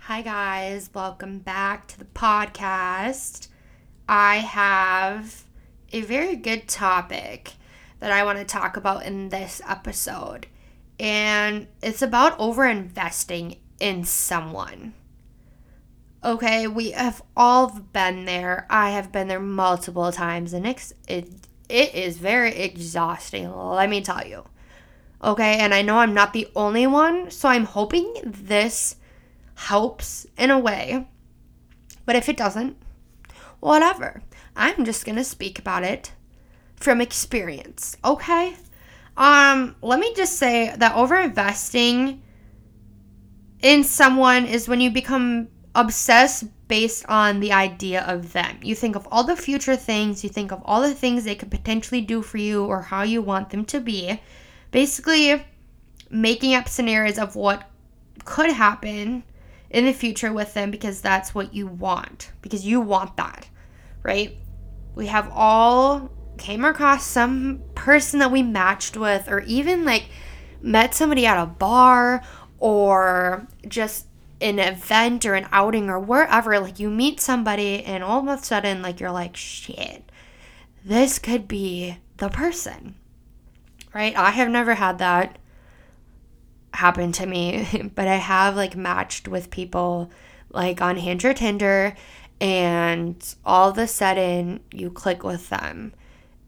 Hi, guys. Welcome back to the podcast. I have a very good topic that I want to talk about in this episode, and it's about over investing in someone. Okay, we have all been there. I have been there multiple times, and it's, it, it is very exhausting, let me tell you. Okay, and I know I'm not the only one, so I'm hoping this helps in a way. But if it doesn't, whatever. I'm just going to speak about it from experience, okay? Um, let me just say that over investing in someone is when you become obsessed based on the idea of them. You think of all the future things, you think of all the things they could potentially do for you or how you want them to be. Basically, making up scenarios of what could happen in the future with them because that's what you want, because you want that, right? We have all came across some person that we matched with, or even like met somebody at a bar or just an event or an outing or wherever. Like you meet somebody, and all of a sudden, like you're like, shit, this could be the person, right? I have never had that happen to me, but I have like matched with people like on Hinge or Tinder, and all of a sudden you click with them,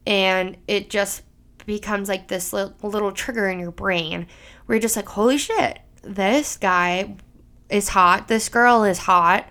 and it just becomes like this little trigger in your brain where you're just like, holy shit, this guy is hot, this girl is hot.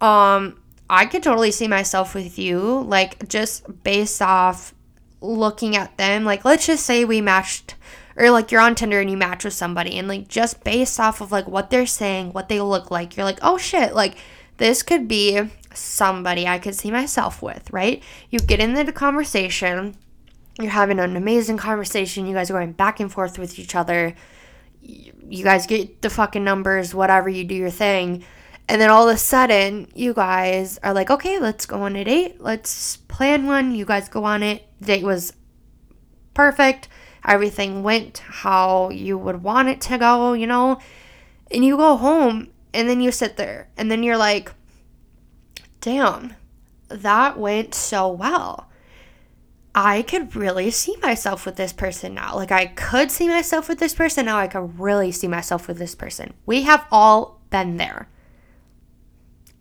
Um, I could totally see myself with you, like just based off looking at them. Like, let's just say we matched or like you're on Tinder and you match with somebody and like just based off of like what they're saying, what they look like, you're like, "Oh shit, like this could be somebody I could see myself with," right? You get into the conversation, you're having an amazing conversation, you guys are going back and forth with each other. You guys get the fucking numbers, whatever, you do your thing. And then all of a sudden, you guys are like, okay, let's go on a date. Let's plan one. You guys go on it. Date was perfect everything went how you would want it to go, you know? And you go home and then you sit there and then you're like, damn, that went so well. I could really see myself with this person now. Like, I could see myself with this person. Now I could really see myself with this person. We have all been there.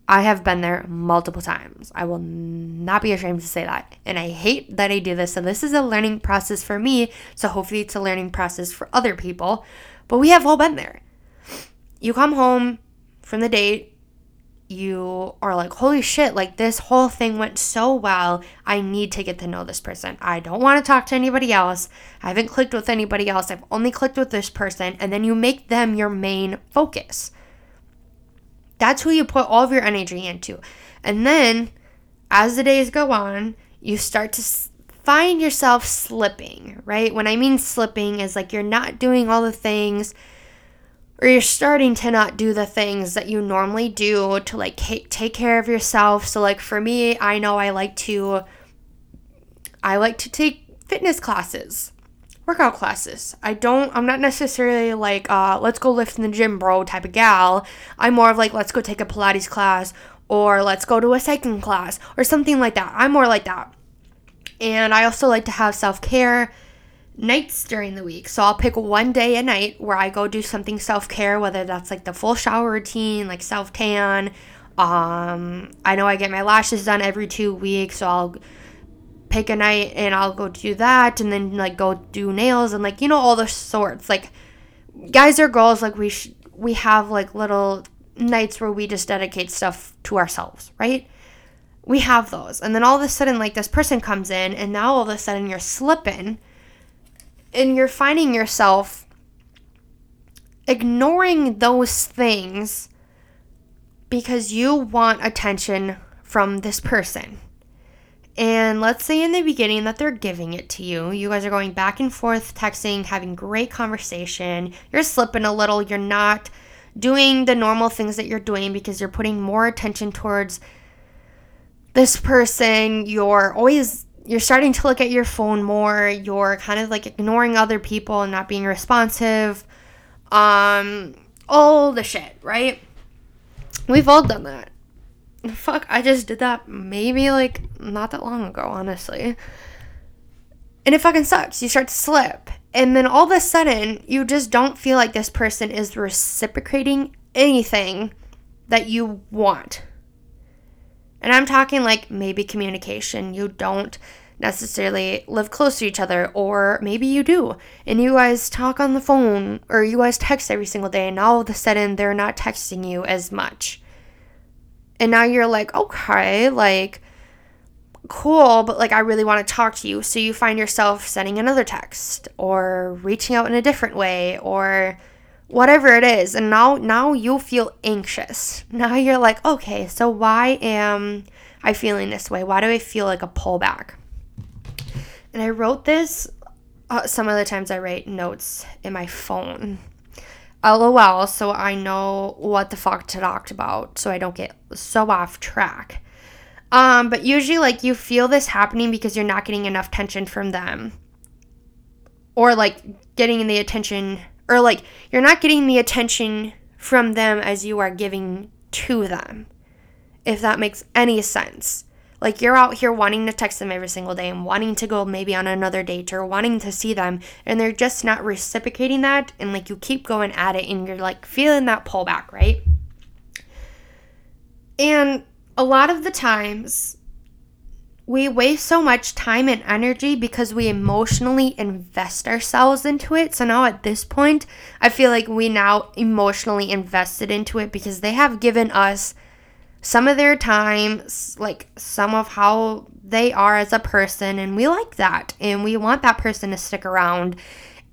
I have been there multiple times. I will not be ashamed to say that. And I hate that I do this. So, this is a learning process for me. So, hopefully, it's a learning process for other people. But we have all been there. You come home from the date, you are like, holy shit, like this whole thing went so well. I need to get to know this person. I don't want to talk to anybody else. I haven't clicked with anybody else. I've only clicked with this person. And then you make them your main focus. That's who you put all of your energy into. And then as the days go on, you start to find yourself slipping, right? When I mean slipping is like you're not doing all the things or you're starting to not do the things that you normally do to like take care of yourself. So like for me, I know I like to I like to take fitness classes workout classes. I don't, I'm not necessarily like, uh, let's go lift in the gym, bro, type of gal. I'm more of like, let's go take a Pilates class or let's go to a cycling class or something like that. I'm more like that. And I also like to have self care nights during the week. So I'll pick one day a night where I go do something self care, whether that's like the full shower routine, like self tan. Um, I know I get my lashes done every two weeks, so I'll pick a night and I'll go do that and then like go do nails and like you know all the sorts like guys or girls like we sh- we have like little nights where we just dedicate stuff to ourselves, right? We have those. And then all of a sudden like this person comes in and now all of a sudden you're slipping and you're finding yourself ignoring those things because you want attention from this person. And let's say in the beginning that they're giving it to you. You guys are going back and forth, texting, having great conversation. You're slipping a little. You're not doing the normal things that you're doing because you're putting more attention towards this person. You're always you're starting to look at your phone more, you're kind of like ignoring other people and not being responsive. Um all the shit, right? We've all done that. Fuck, I just did that maybe like not that long ago, honestly. And it fucking sucks. You start to slip. And then all of a sudden, you just don't feel like this person is reciprocating anything that you want. And I'm talking like maybe communication. You don't necessarily live close to each other, or maybe you do, and you guys talk on the phone or you guys text every single day, and all of a sudden they're not texting you as much. And now you're like, okay, like, cool, but like, I really want to talk to you. So you find yourself sending another text or reaching out in a different way or whatever it is and now now you feel anxious. Now you're like okay so why am i feeling this way? Why do i feel like a pullback? And i wrote this uh, some of the times i write notes in my phone. Lol so i know what the fuck to talk about so i don't get so off track. Um but usually like you feel this happening because you're not getting enough attention from them. Or like getting the attention or like you're not getting the attention from them as you are giving to them. If that makes any sense. Like you're out here wanting to text them every single day and wanting to go maybe on another date or wanting to see them and they're just not reciprocating that and like you keep going at it and you're like feeling that pullback, right? And a lot of the times we waste so much time and energy because we emotionally invest ourselves into it. So now at this point, I feel like we now emotionally invested into it because they have given us some of their time, like some of how they are as a person, and we like that. And we want that person to stick around.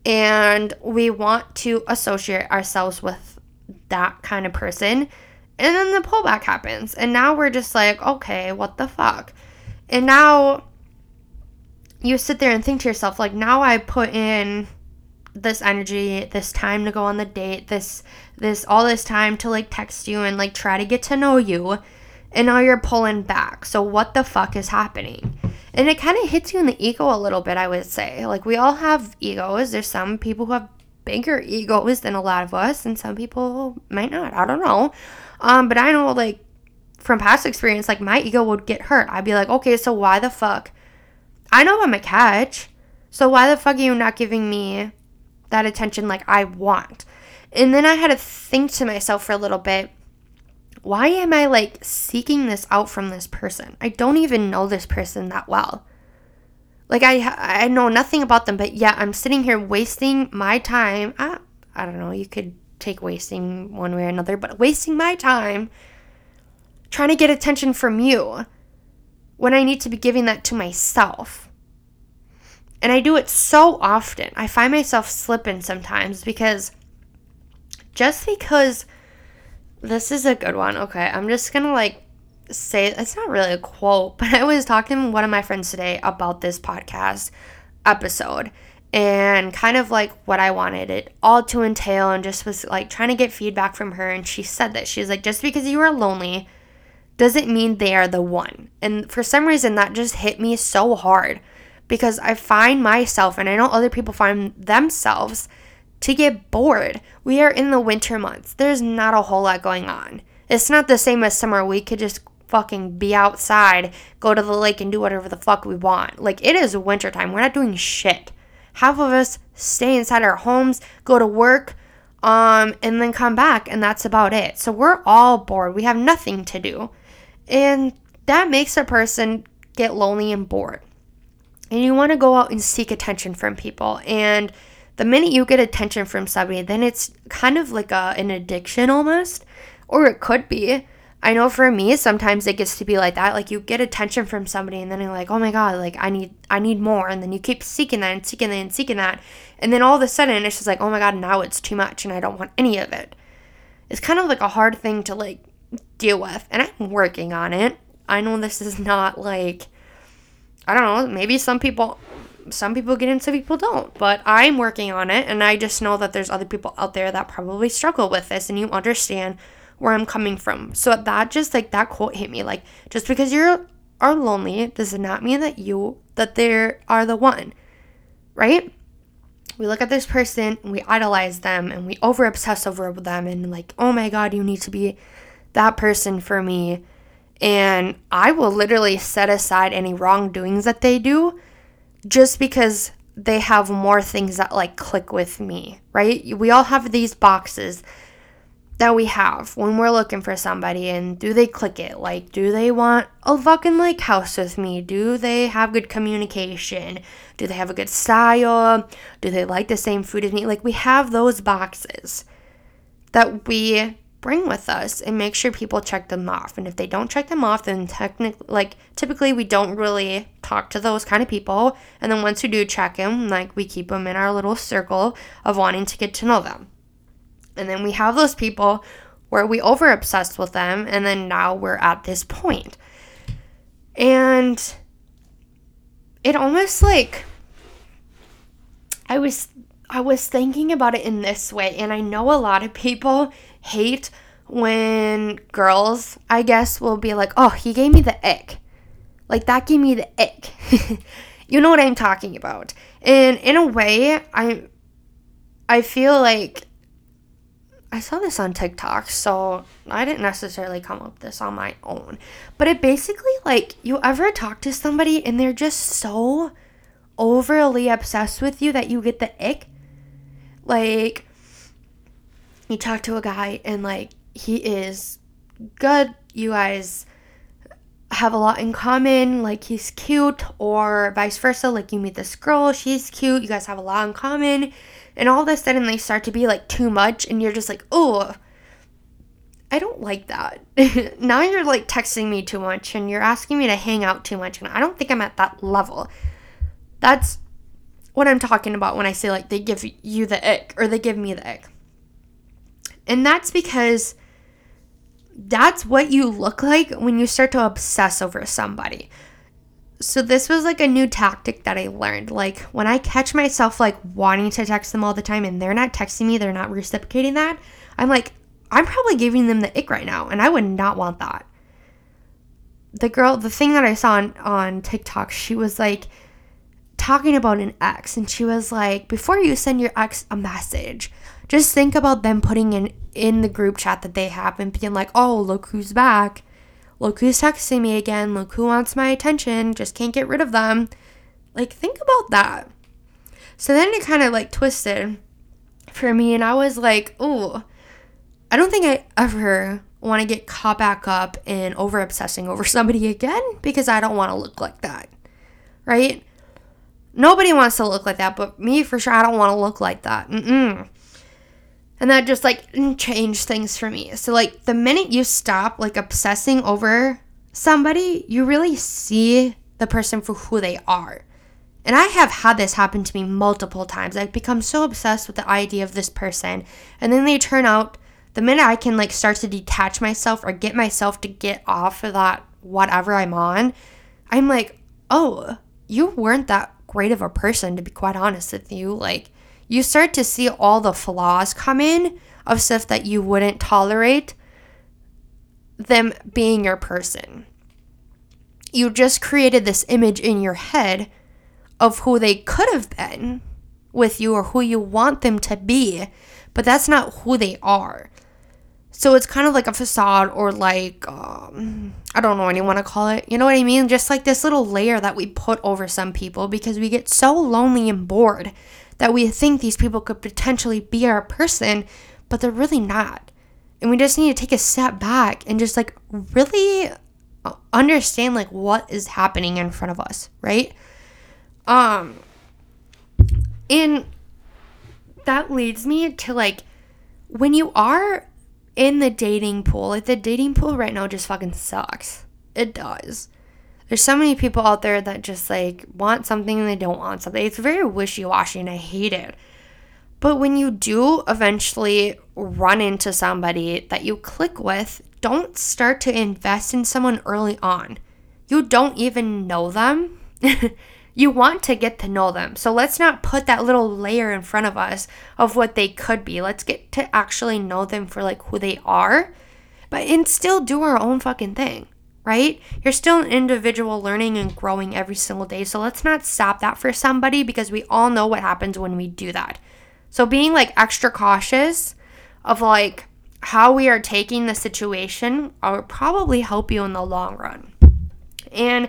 And we want to associate ourselves with that kind of person. And then the pullback happens. And now we're just like, okay, what the fuck? And now you sit there and think to yourself, like, now I put in this energy, this time to go on the date, this, this, all this time to like text you and like try to get to know you. And now you're pulling back. So, what the fuck is happening? And it kind of hits you in the ego a little bit, I would say. Like, we all have egos. There's some people who have bigger egos than a lot of us, and some people might not. I don't know. Um, but I know, like, from past experience, like my ego would get hurt. I'd be like, okay, so why the fuck? I know I'm a catch. So why the fuck are you not giving me that attention like I want? And then I had to think to myself for a little bit, why am I like seeking this out from this person? I don't even know this person that well. Like I I know nothing about them, but yeah, I'm sitting here wasting my time. I, I don't know, you could take wasting one way or another, but wasting my time trying to get attention from you when I need to be giving that to myself. And I do it so often. I find myself slipping sometimes because just because this is a good one. Okay, I'm just going to like say it's not really a quote, but I was talking to one of my friends today about this podcast episode and kind of like what I wanted it all to entail and just was like trying to get feedback from her and she said that she's like just because you are lonely doesn't mean they are the one. And for some reason, that just hit me so hard because I find myself, and I know other people find themselves, to get bored. We are in the winter months, there's not a whole lot going on. It's not the same as summer. We could just fucking be outside, go to the lake, and do whatever the fuck we want. Like, it is wintertime. We're not doing shit. Half of us stay inside our homes, go to work, um, and then come back, and that's about it. So we're all bored. We have nothing to do. And that makes a person get lonely and bored. And you want to go out and seek attention from people. And the minute you get attention from somebody, then it's kind of like a, an addiction almost, or it could be. I know for me, sometimes it gets to be like that. Like you get attention from somebody, and then you're like, "Oh my god, like I need, I need more," and then you keep seeking that and seeking that and seeking that, and then all of a sudden it's just like, "Oh my god, now it's too much, and I don't want any of it." It's kind of like a hard thing to like deal with. And I'm working on it. I know this is not like, I don't know, maybe some people. Some people get into people don't, but I'm working on it, and I just know that there's other people out there that probably struggle with this, and you understand where I'm coming from. So that just like that quote hit me like just because you're are lonely does not mean that you that they are the one, right? We look at this person we idolize them and we over obsess over them and like, oh my God, you need to be that person for me. And I will literally set aside any wrongdoings that they do just because they have more things that like click with me, right? We all have these boxes that we have when we're looking for somebody and do they click it? Like, do they want a fucking like house with me? Do they have good communication? Do they have a good style? Do they like the same food as me? Like, we have those boxes that we bring with us and make sure people check them off. And if they don't check them off, then technically, like, typically we don't really talk to those kind of people. And then once we do check them, like, we keep them in our little circle of wanting to get to know them. And then we have those people where we over obsessed with them, and then now we're at this point. And it almost like I was I was thinking about it in this way, and I know a lot of people hate when girls, I guess, will be like, oh, he gave me the ick. Like that gave me the ick. you know what I'm talking about. And in a way, I I feel like I saw this on TikTok, so I didn't necessarily come up with this on my own. But it basically like you ever talk to somebody and they're just so overly obsessed with you that you get the ick. Like you talk to a guy and like he is good, you guys have a lot in common, like he's cute, or vice versa, like you meet this girl, she's cute, you guys have a lot in common. And all of a sudden they start to be like too much and you're just like oh i don't like that. Now you're like texting me too much and you're asking me to hang out too much and i don't think i'm at that level. That's what i'm talking about when i say like they give you the ick or they give me the ick and that's because that's what you look like when you start to obsess over somebody so this was like a new tactic that I learned. Like when I catch myself like wanting to text them all the time and they're not texting me, they're not reciprocating that, I'm like, I'm probably giving them the ick right now, and I would not want that. The girl, the thing that I saw on, on TikTok, she was like talking about an ex, and she was like, before you send your ex a message, just think about them putting in in the group chat that they have and being like, oh, look who's back Look who's texting me again. Look who wants my attention. Just can't get rid of them. Like, think about that. So then it kind of like twisted for me, and I was like, oh, I don't think I ever want to get caught back up in over obsessing over somebody again because I don't want to look like that. Right? Nobody wants to look like that, but me for sure, I don't want to look like that. Mm-mm. And that just like changed things for me. So, like, the minute you stop like obsessing over somebody, you really see the person for who they are. And I have had this happen to me multiple times. I've become so obsessed with the idea of this person. And then they turn out, the minute I can like start to detach myself or get myself to get off of that whatever I'm on, I'm like, oh, you weren't that great of a person, to be quite honest with you. Like, you start to see all the flaws come in of stuff that you wouldn't tolerate them being your person. You just created this image in your head of who they could have been with you or who you want them to be, but that's not who they are. So it's kind of like a facade or like, um, I don't know what you want to call it. You know what I mean? Just like this little layer that we put over some people because we get so lonely and bored that we think these people could potentially be our person, but they're really not. And we just need to take a step back and just like really uh, understand like what is happening in front of us, right? Um and that leads me to like when you are in the dating pool, like the dating pool right now just fucking sucks. It does there's so many people out there that just like want something and they don't want something. It's very wishy washy and I hate it. But when you do eventually run into somebody that you click with, don't start to invest in someone early on. You don't even know them. you want to get to know them. So let's not put that little layer in front of us of what they could be. Let's get to actually know them for like who they are, but and still do our own fucking thing, right? You're still an individual learning and growing every single day. So let's not stop that for somebody because we all know what happens when we do that. So being like extra cautious of like how we are taking the situation uh, will probably help you in the long run. And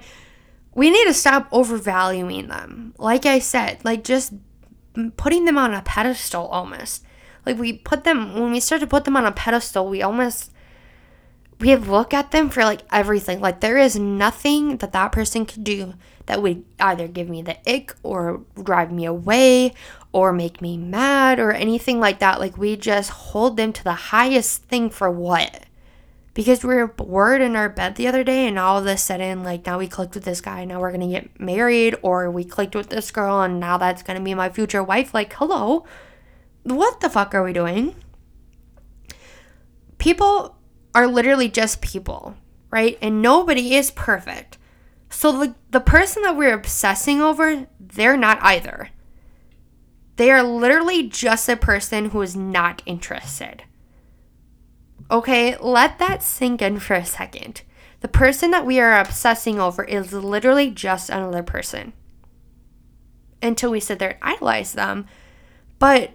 we need to stop overvaluing them. Like I said, like just putting them on a pedestal almost. Like we put them when we start to put them on a pedestal, we almost we look at them for like everything. Like there is nothing that that person could do that would either give me the ick or drive me away or make me mad or anything like that. Like we just hold them to the highest thing for what? Because we were bored in our bed the other day and all of a sudden, like now we clicked with this guy, now we're gonna get married, or we clicked with this girl and now that's gonna be my future wife. Like, hello, what the fuck are we doing? People are literally just people, right? And nobody is perfect. So the, the person that we're obsessing over, they're not either. They are literally just a person who is not interested. Okay, let that sink in for a second. The person that we are obsessing over is literally just another person. Until we sit there and idolize them. But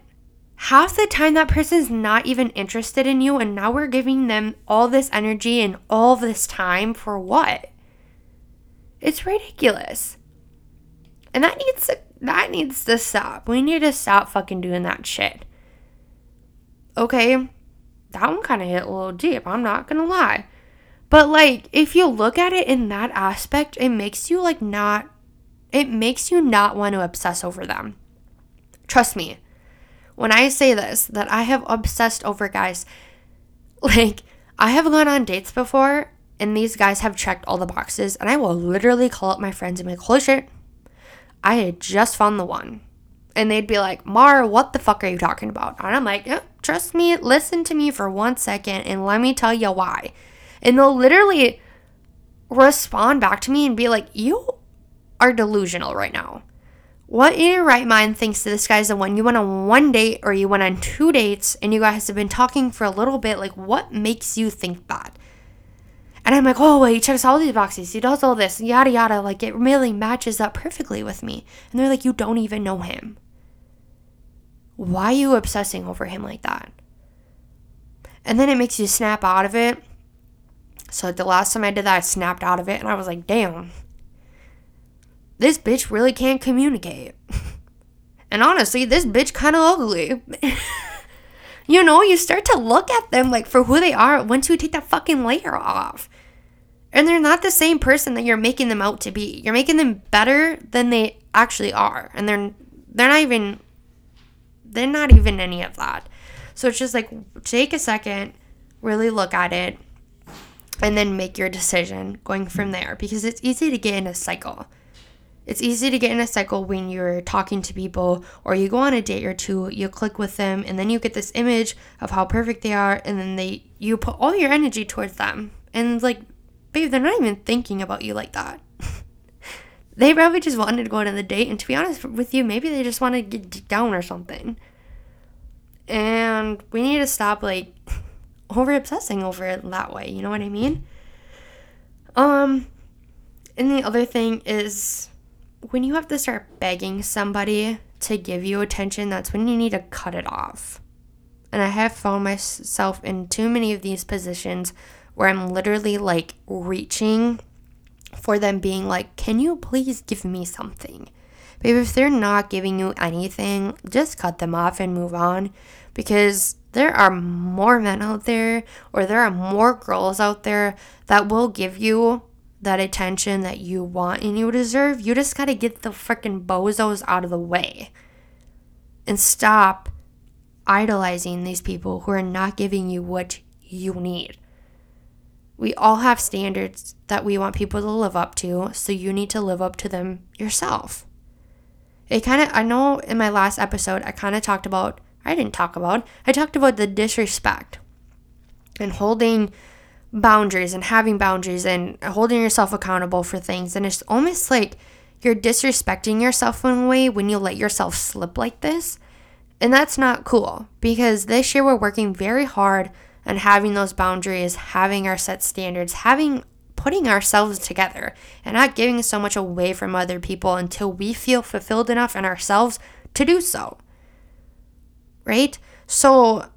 half the time that person is not even interested in you and now we're giving them all this energy and all this time for what it's ridiculous and that needs to that needs to stop we need to stop fucking doing that shit okay that one kind of hit a little deep i'm not gonna lie. But like if you look at it in that aspect it makes you like not it makes you not want to obsess over them. Trust me. When I say this, that I have obsessed over guys, like, I have gone on dates before and these guys have checked all the boxes, and I will literally call up my friends and be like, holy shit, I had just found the one. And they'd be like, Mar, what the fuck are you talking about? And I'm like, yeah, trust me, listen to me for one second and let me tell you why. And they'll literally respond back to me and be like, you are delusional right now. What in your right mind thinks that this guy's the one? You went on one date or you went on two dates and you guys have been talking for a little bit. Like, what makes you think that? And I'm like, oh, well, he checks all these boxes. He does all this, yada, yada. Like, it really matches up perfectly with me. And they're like, you don't even know him. Why are you obsessing over him like that? And then it makes you snap out of it. So the last time I did that, I snapped out of it and I was like, damn, this bitch really can't communicate. and honestly, this bitch kind of ugly. you know, you start to look at them like for who they are once you take that fucking layer off. And they're not the same person that you're making them out to be. You're making them better than they actually are. And they're they're not even they're not even any of that. So it's just like take a second, really look at it, and then make your decision going from there because it's easy to get in a cycle. It's easy to get in a cycle when you're talking to people or you go on a date or two, you click with them and then you get this image of how perfect they are and then they you put all your energy towards them. And like, babe, they're not even thinking about you like that. They probably just wanted to go on the date and to be honest with you, maybe they just want to get down or something. And we need to stop like over obsessing over it that way, you know what I mean? Um and the other thing is when you have to start begging somebody to give you attention, that's when you need to cut it off. And I have found myself in too many of these positions where I'm literally like reaching for them being like, Can you please give me something? Babe, if they're not giving you anything, just cut them off and move on because there are more men out there or there are more girls out there that will give you that attention that you want and you deserve, you just got to get the freaking bozos out of the way and stop idolizing these people who are not giving you what you need. We all have standards that we want people to live up to, so you need to live up to them yourself. It kind of, I know in my last episode, I kind of talked about, I didn't talk about, I talked about the disrespect and holding boundaries and having boundaries and holding yourself accountable for things. And it's almost like you're disrespecting yourself in a way when you let yourself slip like this. And that's not cool because this year we're working very hard on having those boundaries, having our set standards, having putting ourselves together and not giving so much away from other people until we feel fulfilled enough in ourselves to do so. Right? So,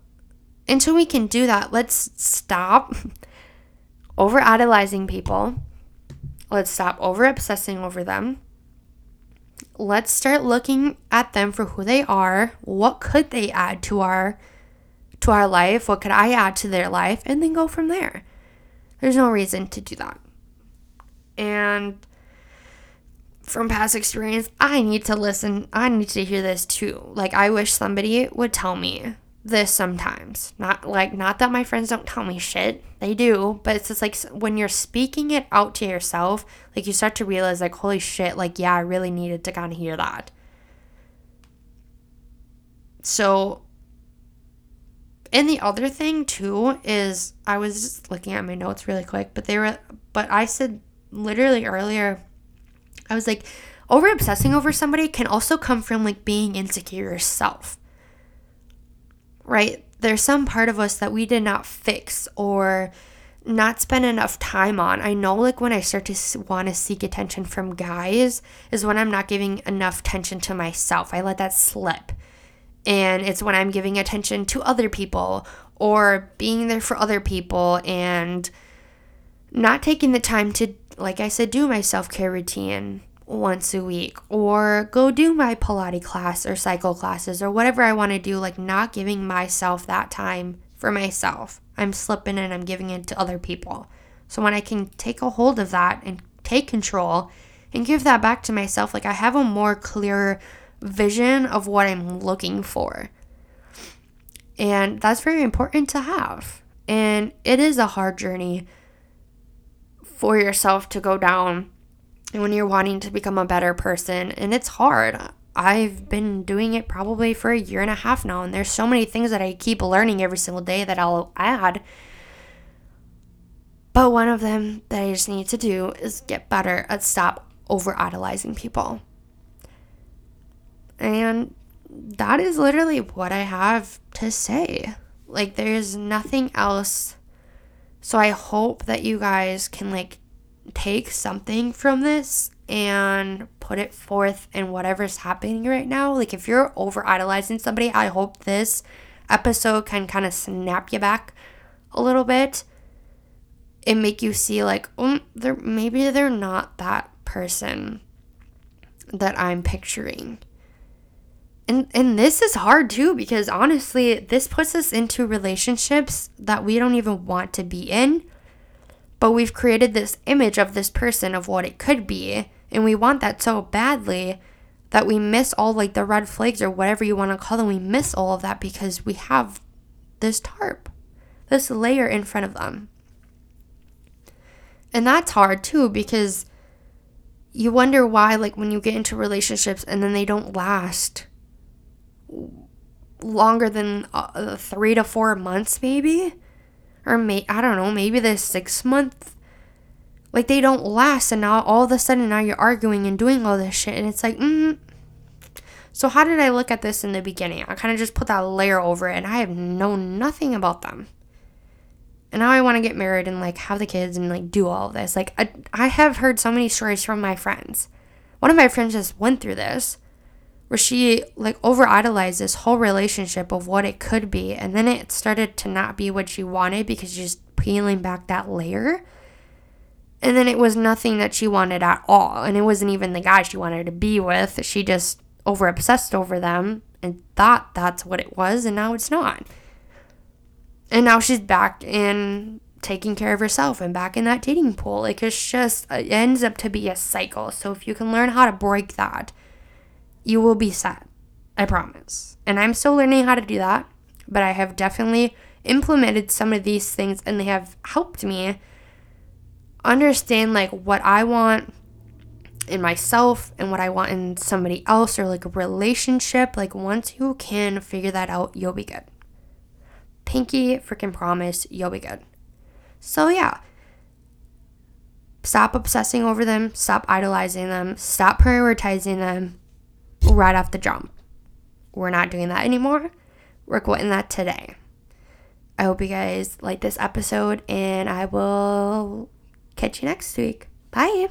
until we can do that, let's stop over idolizing people. Let's stop over obsessing over them. Let's start looking at them for who they are. What could they add to our to our life? What could I add to their life? And then go from there. There's no reason to do that. And from past experience, I need to listen. I need to hear this too. Like I wish somebody would tell me this sometimes. Not like not that my friends don't tell me shit. They do, but it's just like when you're speaking it out to yourself, like you start to realize like holy shit, like yeah, I really needed to kind of hear that. So and the other thing too is I was just looking at my notes really quick, but they were but I said literally earlier I was like over obsessing over somebody can also come from like being insecure yourself. Right? There's some part of us that we did not fix or not spend enough time on. I know like when I start to want to seek attention from guys is when I'm not giving enough attention to myself. I let that slip and it's when I'm giving attention to other people or being there for other people and not taking the time to, like I said, do my self care routine once a week or go do my Pilates class or cycle classes or whatever I want to do, like not giving myself that time for myself. I'm slipping and I'm giving it to other people. So when I can take a hold of that and take control and give that back to myself, like I have a more clear vision of what I'm looking for. And that's very important to have. And it is a hard journey for yourself to go down when you're wanting to become a better person. And it's hard. I've been doing it probably for a year and a half now. And there's so many things that I keep learning every single day that I'll add. But one of them that I just need to do is get better at stop over idolizing people. And that is literally what I have to say. Like, there's nothing else. So I hope that you guys can, like, take something from this and put it forth in whatever's happening right now. Like, if you're over idolizing somebody, I hope this episode can kind of snap you back a little bit and make you see, like, oh, they're, maybe they're not that person that I'm picturing and and this is hard too because honestly this puts us into relationships that we don't even want to be in but we've created this image of this person of what it could be and we want that so badly that we miss all like the red flags or whatever you want to call them. We miss all of that because we have this tarp this layer in front of them. And that's hard too because you wonder why like when you get into relationships and then they don't last longer than uh, three to four months, maybe, or may I don't know, maybe the six month. Like they don't last, and now all of a sudden now you're arguing and doing all this shit, and it's like, mm. So how did I look at this in the beginning? I kind of just put that layer over it, and I have known nothing about them. And now I want to get married and like have the kids and like do all of this. Like I, I have heard so many stories from my friends. One of my friends just went through this where she like over idolized this whole relationship of what it could be and then it started to not be what she wanted because she's peeling back that layer. And then it was nothing that she wanted at all and it wasn't even the guy she wanted to be with. She just over obsessed over them and thought that's what it was and now it's not. And now she's back in taking care of herself and back in that dating pool. Like it's just it ends up to be a cycle. So if you can learn how to break that you will be set. I promise. And I'm still learning how to do that, but I have definitely implemented some of these things and they have helped me understand like what I want in myself and what I want in somebody else or like a relationship. Like once you can figure that out, you'll be good. Pinky freaking promise, you'll be good. So yeah. Stop obsessing over them, stop idolizing them, stop prioritizing them, right off the jump. We're not doing that anymore. We're quitting that today. I hope you guys like this episode, and I will Catch you next week. Bye.